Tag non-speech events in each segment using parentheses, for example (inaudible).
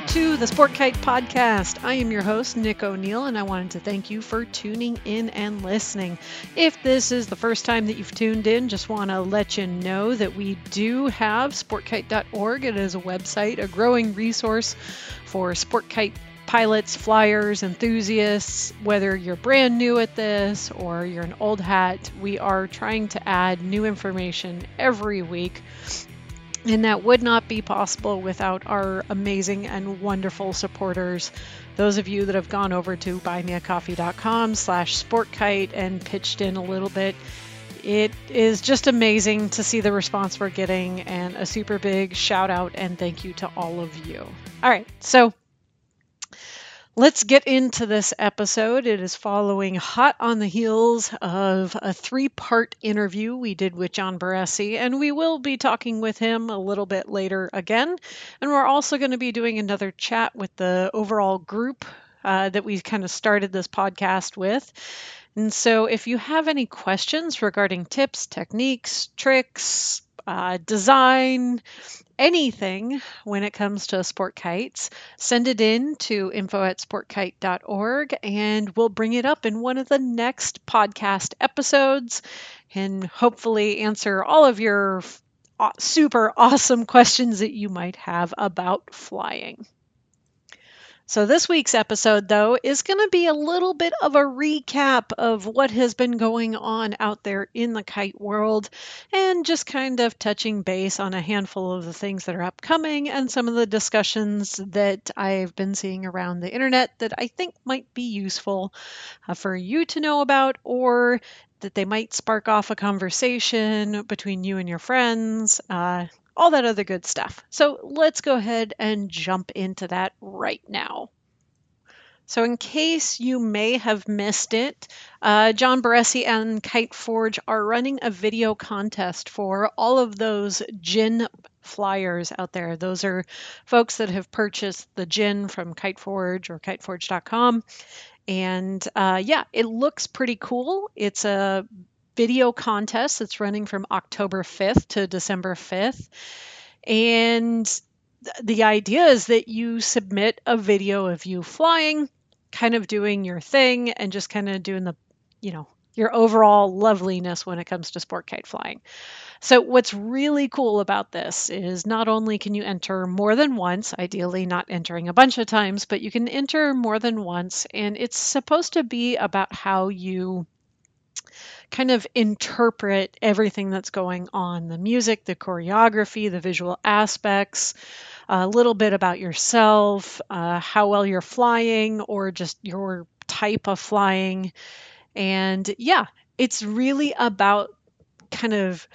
welcome to the Sport Kite Podcast. I am your host, Nick O'Neill, and I wanted to thank you for tuning in and listening. If this is the first time that you've tuned in, just want to let you know that we do have sportkite.org. It is a website, a growing resource for sport kite pilots, flyers, enthusiasts, whether you're brand new at this or you're an old hat, we are trying to add new information every week and that would not be possible without our amazing and wonderful supporters. Those of you that have gone over to buymeacoffee.com slash sportkite and pitched in a little bit. It is just amazing to see the response we're getting and a super big shout out and thank you to all of you. All right, so Let's get into this episode. It is following hot on the heels of a three part interview we did with John Barresi, and we will be talking with him a little bit later again. And we're also going to be doing another chat with the overall group uh, that we kind of started this podcast with. And so, if you have any questions regarding tips, techniques, tricks, uh, design, anything when it comes to sport kites, send it in to info at sportkite.org and we'll bring it up in one of the next podcast episodes and hopefully answer all of your super awesome questions that you might have about flying. So, this week's episode, though, is going to be a little bit of a recap of what has been going on out there in the kite world and just kind of touching base on a handful of the things that are upcoming and some of the discussions that I've been seeing around the internet that I think might be useful uh, for you to know about or that they might spark off a conversation between you and your friends. Uh, all that other good stuff. So let's go ahead and jump into that right now. So, in case you may have missed it, uh, John Barresi and Kite Forge are running a video contest for all of those Djinn flyers out there. Those are folks that have purchased the Djinn from Kite Forge or kiteforge.com. And uh, yeah, it looks pretty cool. It's a video contest that's running from October 5th to December 5th. And the idea is that you submit a video of you flying, kind of doing your thing, and just kind of doing the, you know, your overall loveliness when it comes to sport kite flying. So, what's really cool about this is not only can you enter more than once, ideally not entering a bunch of times, but you can enter more than once, and it's supposed to be about how you kind of interpret everything that's going on the music, the choreography, the visual aspects, a little bit about yourself, uh, how well you're flying, or just your type of flying. And yeah, it's really about kind of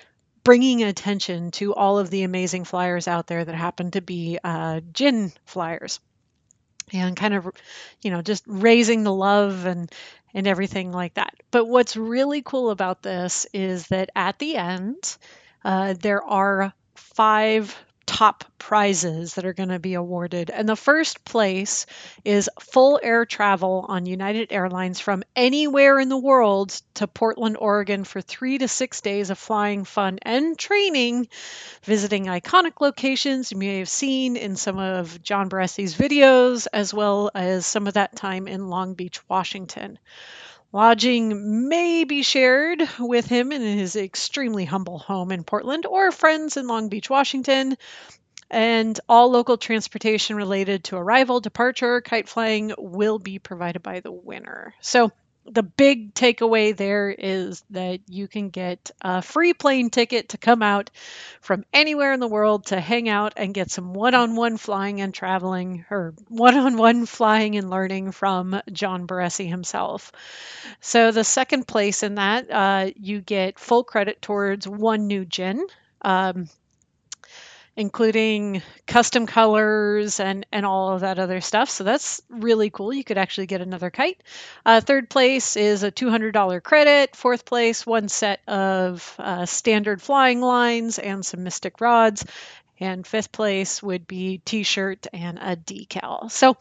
bringing attention to all of the amazing flyers out there that happen to be uh, Djinn flyers and kind of you know just raising the love and and everything like that. But what's really cool about this is that at the end, uh, there are five top prizes that are going to be awarded. And the first place is full air travel on United Airlines from anywhere in the world to Portland, Oregon for three to six days of flying fun and training, visiting iconic locations you may have seen in some of John Barresi's videos, as well as some of that time in Long Beach, Washington. Lodging may be shared with him in his extremely humble home in Portland or friends in Long Beach, Washington. And all local transportation related to arrival, departure, kite flying will be provided by the winner. So the big takeaway there is that you can get a free plane ticket to come out from anywhere in the world to hang out and get some one on one flying and traveling, or one on one flying and learning from John Barresi himself. So, the second place in that, uh, you get full credit towards one new Djinn. Um, including custom colors and, and all of that other stuff. So that's really cool. You could actually get another kite. Uh, third place is a $200 credit. Fourth place, one set of uh, standard flying lines and some Mystic rods. And fifth place would be t shirt and a decal. So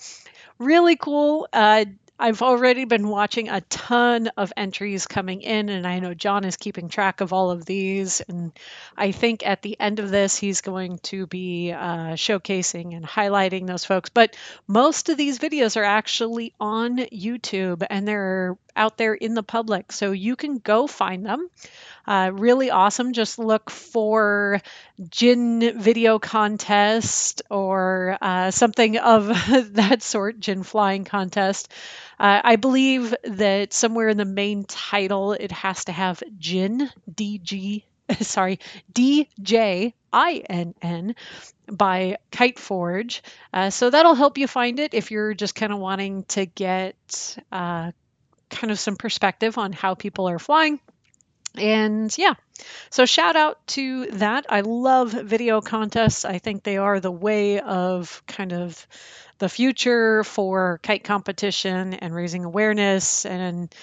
really cool. Uh, I've already been watching a ton of entries coming in, and I know John is keeping track of all of these. And I think at the end of this, he's going to be uh, showcasing and highlighting those folks. But most of these videos are actually on YouTube and they're out there in the public, so you can go find them. Uh, really awesome. Just look for Djinn video contest or uh, something of (laughs) that sort, Djinn flying contest. Uh, I believe that somewhere in the main title it has to have Djinn, DG, (laughs) sorry, DJ INN by Kite Forge. Uh, so that'll help you find it if you're just kind of wanting to get uh, kind of some perspective on how people are flying. And yeah, so shout out to that. I love video contests. I think they are the way of kind of the future for kite competition and raising awareness and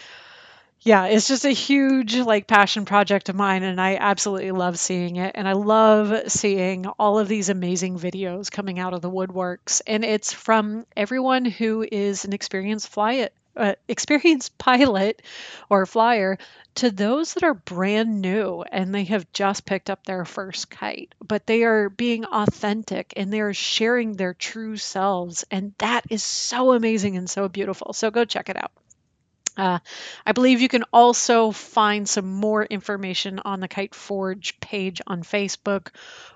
yeah, it's just a huge like passion project of mine and I absolutely love seeing it and I love seeing all of these amazing videos coming out of the woodworks and it's from everyone who is an experienced fly it uh, experienced (laughs) pilot or flyer to those that are brand new and they have just picked up their first kite, but they are being authentic and they are sharing their true selves. And that is so amazing and so beautiful. So go check it out. Uh, I believe you can also find some more information on the Kite Forge page on Facebook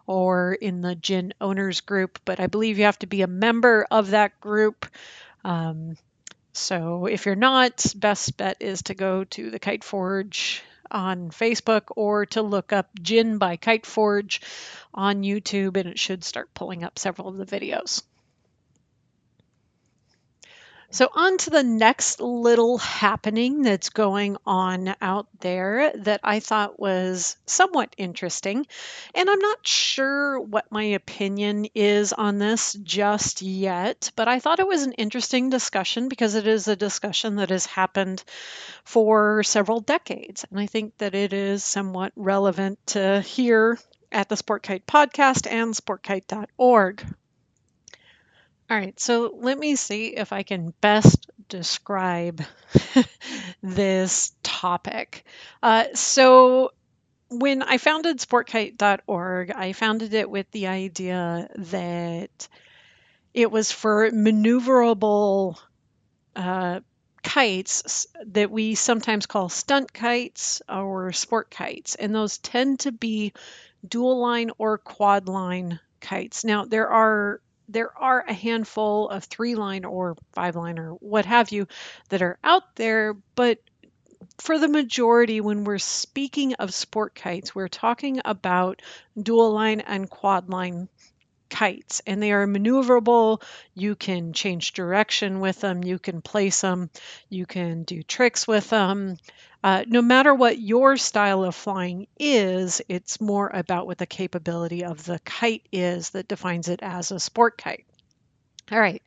or in the Djinn Owners group, but I believe you have to be a member of that group. Um, so if you're not, best bet is to go to the Kite Forge on Facebook or to look up Djinn by Kite Forge on YouTube and it should start pulling up several of the videos. So, on to the next little happening that's going on out there that I thought was somewhat interesting. And I'm not sure what my opinion is on this just yet, but I thought it was an interesting discussion because it is a discussion that has happened for several decades. And I think that it is somewhat relevant to hear at the Sport Kite podcast and sportkite.org. All right, so let me see if I can best describe (laughs) this topic. Uh, so, when I founded sportkite.org, I founded it with the idea that it was for maneuverable uh, kites that we sometimes call stunt kites or sport kites, and those tend to be dual line or quad line kites. Now, there are there are a handful of three line or five line or what have you that are out there, but for the majority, when we're speaking of sport kites, we're talking about dual line and quad line kites, and they are maneuverable. You can change direction with them, you can place them, you can do tricks with them. Uh, no matter what your style of flying is, it's more about what the capability of the kite is that defines it as a sport kite. All right,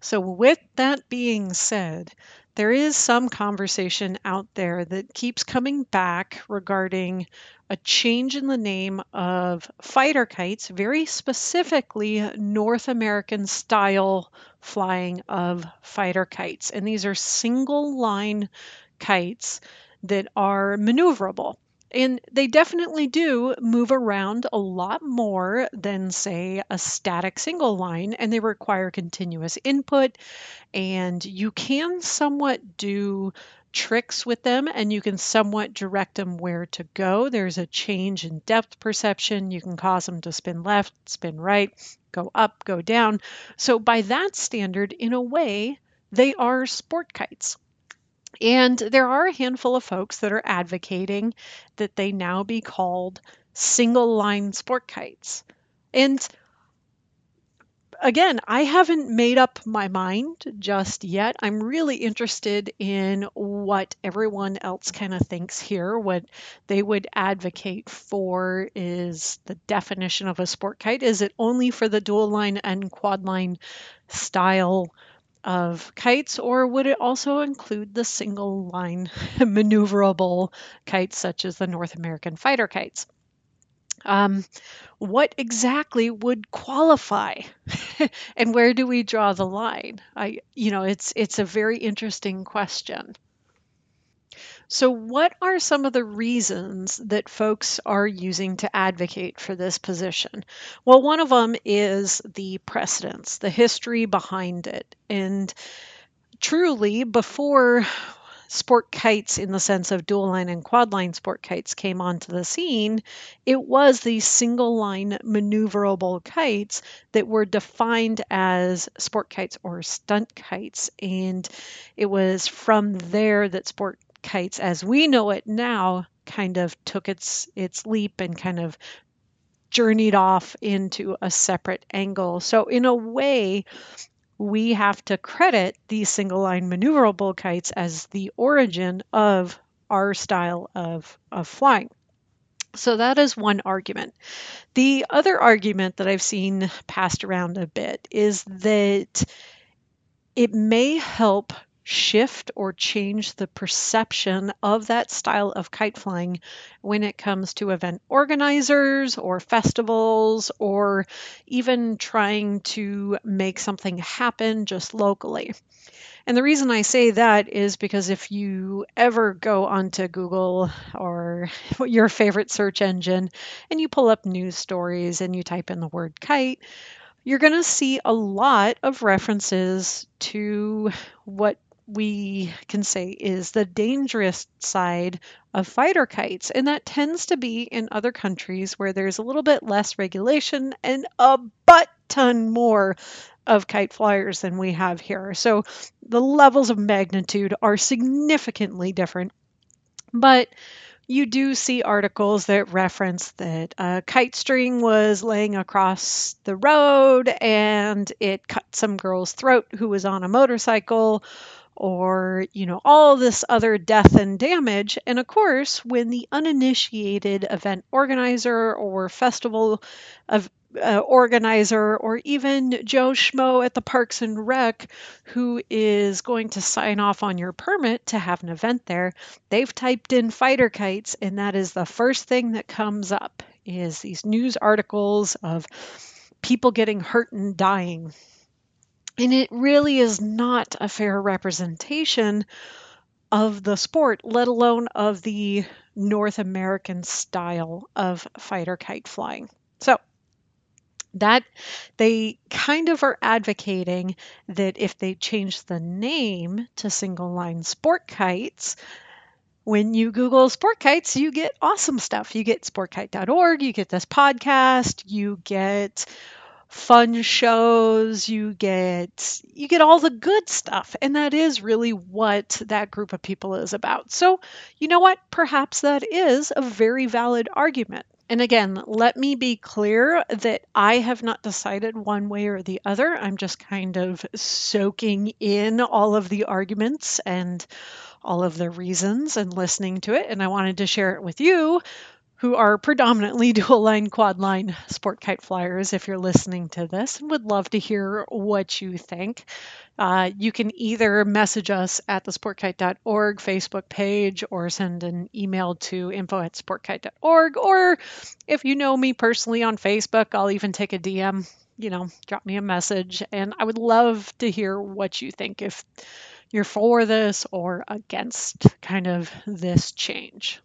so with that being said, there is some conversation out there that keeps coming back regarding a change in the name of fighter kites, very specifically North American style flying of fighter kites. And these are single line kites that are maneuverable. And they definitely do move around a lot more than, say, a static single line, and they require continuous input. And you can somewhat do tricks with them and you can somewhat direct them where to go. There's a change in depth perception. You can cause them to spin left, spin right, go up, go down. So, by that standard, in a way, they are sport kites. And there are a handful of folks that are advocating that they now be called single line sport kites. And again, I haven't made up my mind just yet. I'm really interested in what everyone else kind of thinks here. What they would advocate for is the definition of a sport kite. Is it only for the dual line and quad line style of kites, or would it also include the single line (laughs) maneuverable kites, such as the North American fighter kites? Um, what exactly would qualify? (laughs) And where do we draw the line? I you know it's it's a very interesting question so what are some of the reasons that folks are using to advocate for this position well one of them is the precedence the history behind it and truly before sport kites in the sense of dual line and quad line sport kites came onto the scene, it was these single line maneuverable kites that were defined as sport kites or stunt kites. And it was from there that sport kites, as we know it now, kind of took its its leap and kind of journeyed off into a separate angle. So in a way, we have to credit these single line maneuverable kites as the origin of our style of, of flying. So that is one argument. The other argument that I've seen passed around a bit is that it may help shift or change the perception of that style of kite flying when it comes to event organizers or festivals or even trying to make something happen just locally. And the reason I say that is because if you ever go onto Google or (laughs) your favorite search engine and you pull up news stories and you type in the word kite, you're going to see a lot of references to what we can say is the dangerous side of fighter kites. And that tends to be in other countries where there's a little bit less regulation and a butt ton more of kite flyers than we have here. So the levels of magnitude are significantly different. But you do see articles that reference that a kite string was laying across the road and it cut some girl's throat who was on a motorcycle or you know all this other death and damage. And of course when the uninitiated event organizer or festival of uh, organizer or even Joe Schmo at the Parks and Rec who is going to sign off on your permit to have an event there, they've typed in fighter kites and that is the first thing that comes up is these news articles of people getting hurt and dying and it really is not a fair representation of the sport, let alone of the North American style of fighter kite flying. So, that they kind of are advocating that if they change the name to single line sport kites, when you Google sport kites, you get awesome stuff. You get sportkite.org, you get this podcast, you get fun shows, you get you get all the good stuff. And that is really what that group of people is about. So, you know what? Perhaps that is a very valid argument. And again, let me be clear that I have not decided one way or the other. I'm just kind of soaking in all of the arguments and all of the reasons and listening to it. And I wanted to share it with you who are predominantly (laughs) dual line, quad line sport kite flyers, if you're listening to this, and would love to hear what you think. Uh, you can either message us at the sportkite.org Facebook page or send an email to info at sportkite.org. Or if you know me personally on Facebook, I'll even take a DM, you know, drop me a message. And I would love to hear what you think if you're for this or against kind of this change.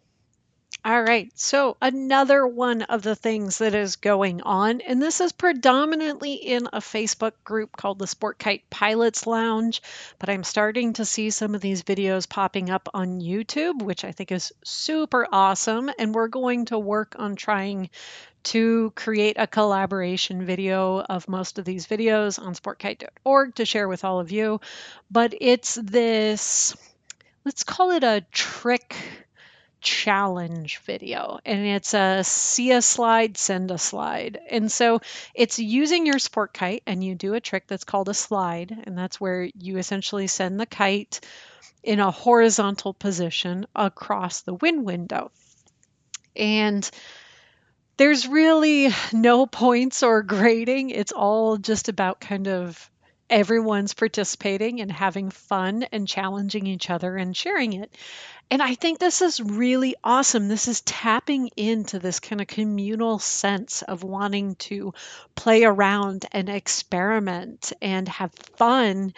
All right, so another one of the things that is going on, and this is predominantly in a Facebook group called the Sport Kite Pilots Lounge, but I'm starting to see some of these videos popping up on YouTube, which I think is super awesome. And we're going to work on trying to create a collaboration video of most of these videos on sportkite.org to share with all of you. But it's this, let's call it a trick challenge video and it's a see a slide send a slide. And so it's using your sport kite and you do a trick that's called a slide and that's where you essentially send the kite in a horizontal position across the wind window. And there's really no points or grading. It's all just about kind of everyone's participating and having fun and challenging each other and sharing it. And I think this is really awesome. This is tapping into this kind of communal sense of wanting to play around and experiment and have fun.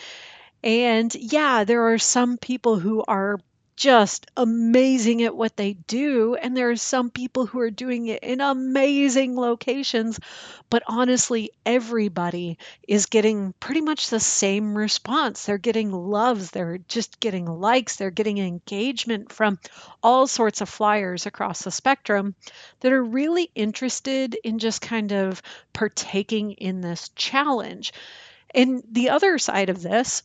And yeah, there are some people who are just amazing at what they do. And there are some people who are doing it in amazing locations. But honestly, everybody is getting pretty much the same response. They're getting loves, they're just getting likes, they're getting engagement from all sorts of flyers across the spectrum that are really interested in just kind of partaking in this challenge. And the other side of this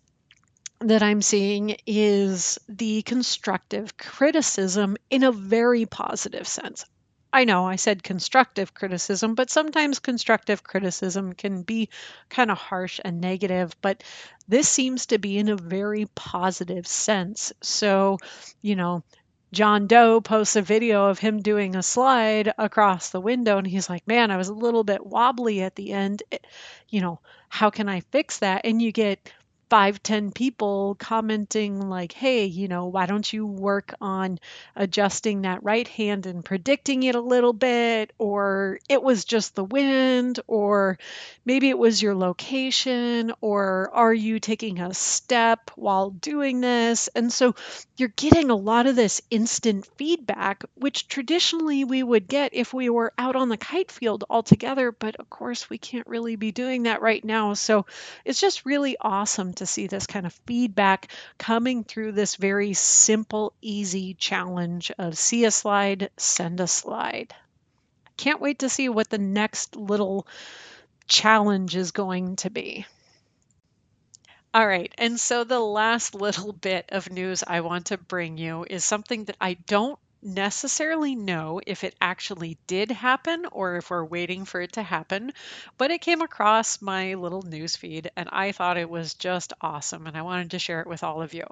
that I'm seeing is the constructive criticism in a very positive sense. I know I said constructive criticism, but sometimes constructive criticism can be kind of harsh and negative, but this seems to be in a very positive sense. So, you know, John Doe posts a video of him doing a slide across the window, and he's like, Man, I was a little bit wobbly at the end. You know, how can I fix that? And you get five, ten people commenting like, hey, you know, why don't you work on adjusting that right hand and predicting it a little bit? Or it was just the wind, or maybe it was your location, or are you taking a step while doing this? And so you're getting a lot of this instant feedback, which traditionally we would get if we were out on the kite field altogether. But of course, we can't really be doing that right now. So it's just really awesome to see this kind of feedback coming through this very simple, easy challenge of see a slide, send a slide. Can't wait to see what the next little challenge is going to be. All right, and so the last little bit of news I want to bring you is something that I don't necessarily know if it actually did happen or if we're waiting for it to happen, but it came across my little news feed and I thought it was just awesome and I wanted to share it with all of you.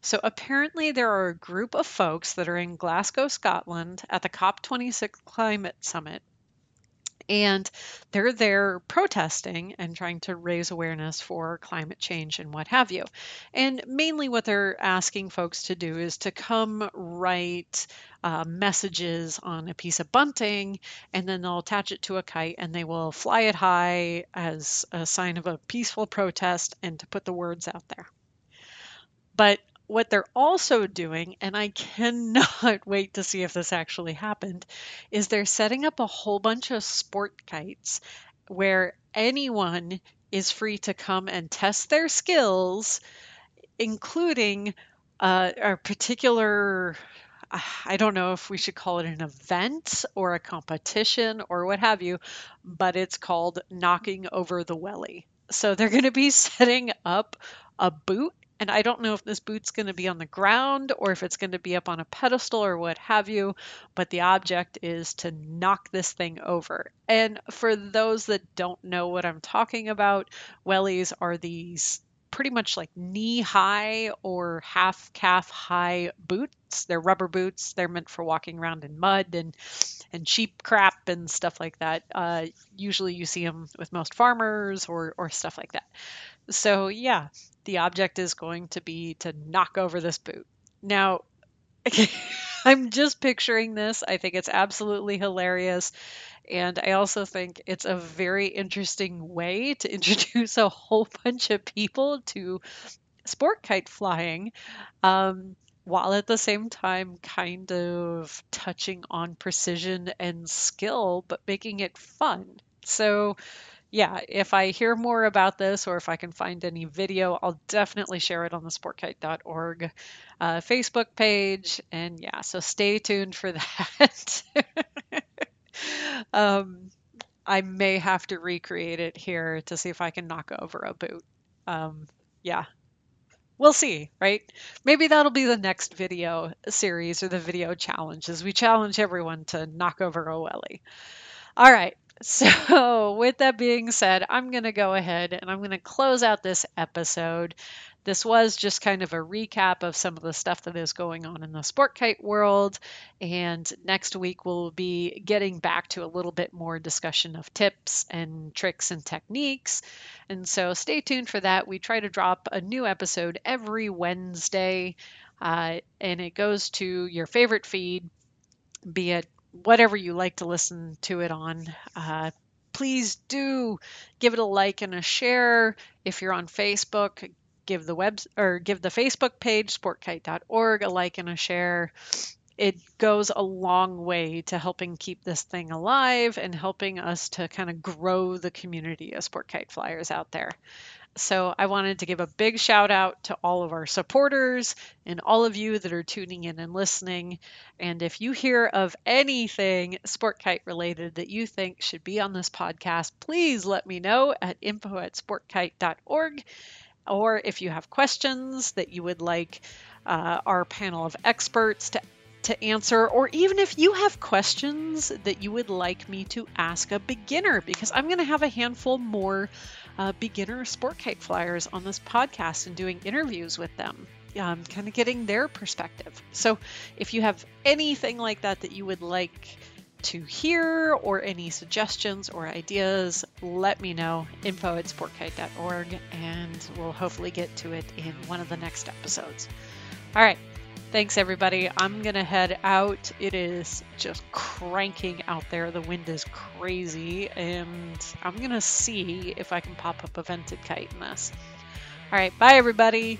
So apparently there are a group of folks that are in Glasgow, Scotland at the COP26 climate summit and they're there protesting and trying to raise awareness for climate change and what have you. And mainly what they're asking folks to do is to come write uh, messages on a piece of bunting and then they'll attach it to a kite and they will fly it high as a sign of a peaceful protest and to put the words out there. But what they're also doing, and I cannot (laughs) wait to see if this actually happened, is they're setting up a whole bunch of sport kites where anyone is free to come and test their skills, including uh, a particular. I don't know if we should call it an event or a competition or what have you, but it's called knocking over the welly. So they're going to be (laughs) setting up a boot and I don't know if this boot's going to be on the ground or if it's going to be up on a pedestal or what have you, but the object is to knock this thing over. And for those that don't know what I'm talking about, wellies are these pretty much like knee high or half calf high boots. They're rubber boots. They're meant for walking around in mud and and sheep crap and stuff like that. Uh, usually you see them with most farmers or or stuff like that. So yeah, the object is going to be to knock over this boot. Now, (laughs) I'm just picturing this. I think it's absolutely hilarious. And I also think it's a very interesting way to (laughs) introduce a whole bunch of people to sport kite flying, um, while at the same time kind of touching on precision and skill, but making it fun. So, yeah, if I hear more about this or if I can find any video, I'll definitely share it on the sportkite.org uh, Facebook page. And yeah, so stay tuned for (laughs) that. um, I may have to recreate it here to see if I can knock over a boot. Um, yeah, we'll see, right? Maybe that'll be the next video series or the video challenges. We challenge everyone to knock over a welly. All right. So, (laughs) with that being said, I'm going to go ahead and I'm going to close out this episode. this was just kind of a recap of some of the stuff that is going on in the sport kite world. And next week, we'll be getting back to a little bit more discussion of tips and tricks and techniques. And so stay tuned for that. We try to drop a new episode every Wednesday, uh, and it goes to your favorite feed, be it whatever you like to listen to it on. Uh, please do give it a like and a share. If you're on Facebook, give the web or give the Facebook page sportkite.org a like and a share. It goes a long way to helping keep this thing alive and helping us to kind of grow the community of sport kite flyers out there. So I wanted to give a big shout out to all of our supporters and all of you that are tuning in and listening. And if you hear of anything sport kite related that you think should be on this podcast, please let me know at info at sportkite.org. Or if you have questions that you would like uh, our panel of experts to to answer, or even if you have questions that you would like me to ask a beginner, because I'm going to have a handful more uh, beginner sport kite flyers on this podcast and doing interviews with them. Um, kind of getting their perspective. So, if you have anything like that that you would like to hear or any suggestions or ideas, let me know. Info at sportkite.org, and we'll hopefully get to it in one of the next episodes. All right. Thanks, everybody. I'm going to head out. It is just cranking out there. The wind is crazy, and I'm going to see if I can pop up a vented kite in this. All right. Bye, everybody.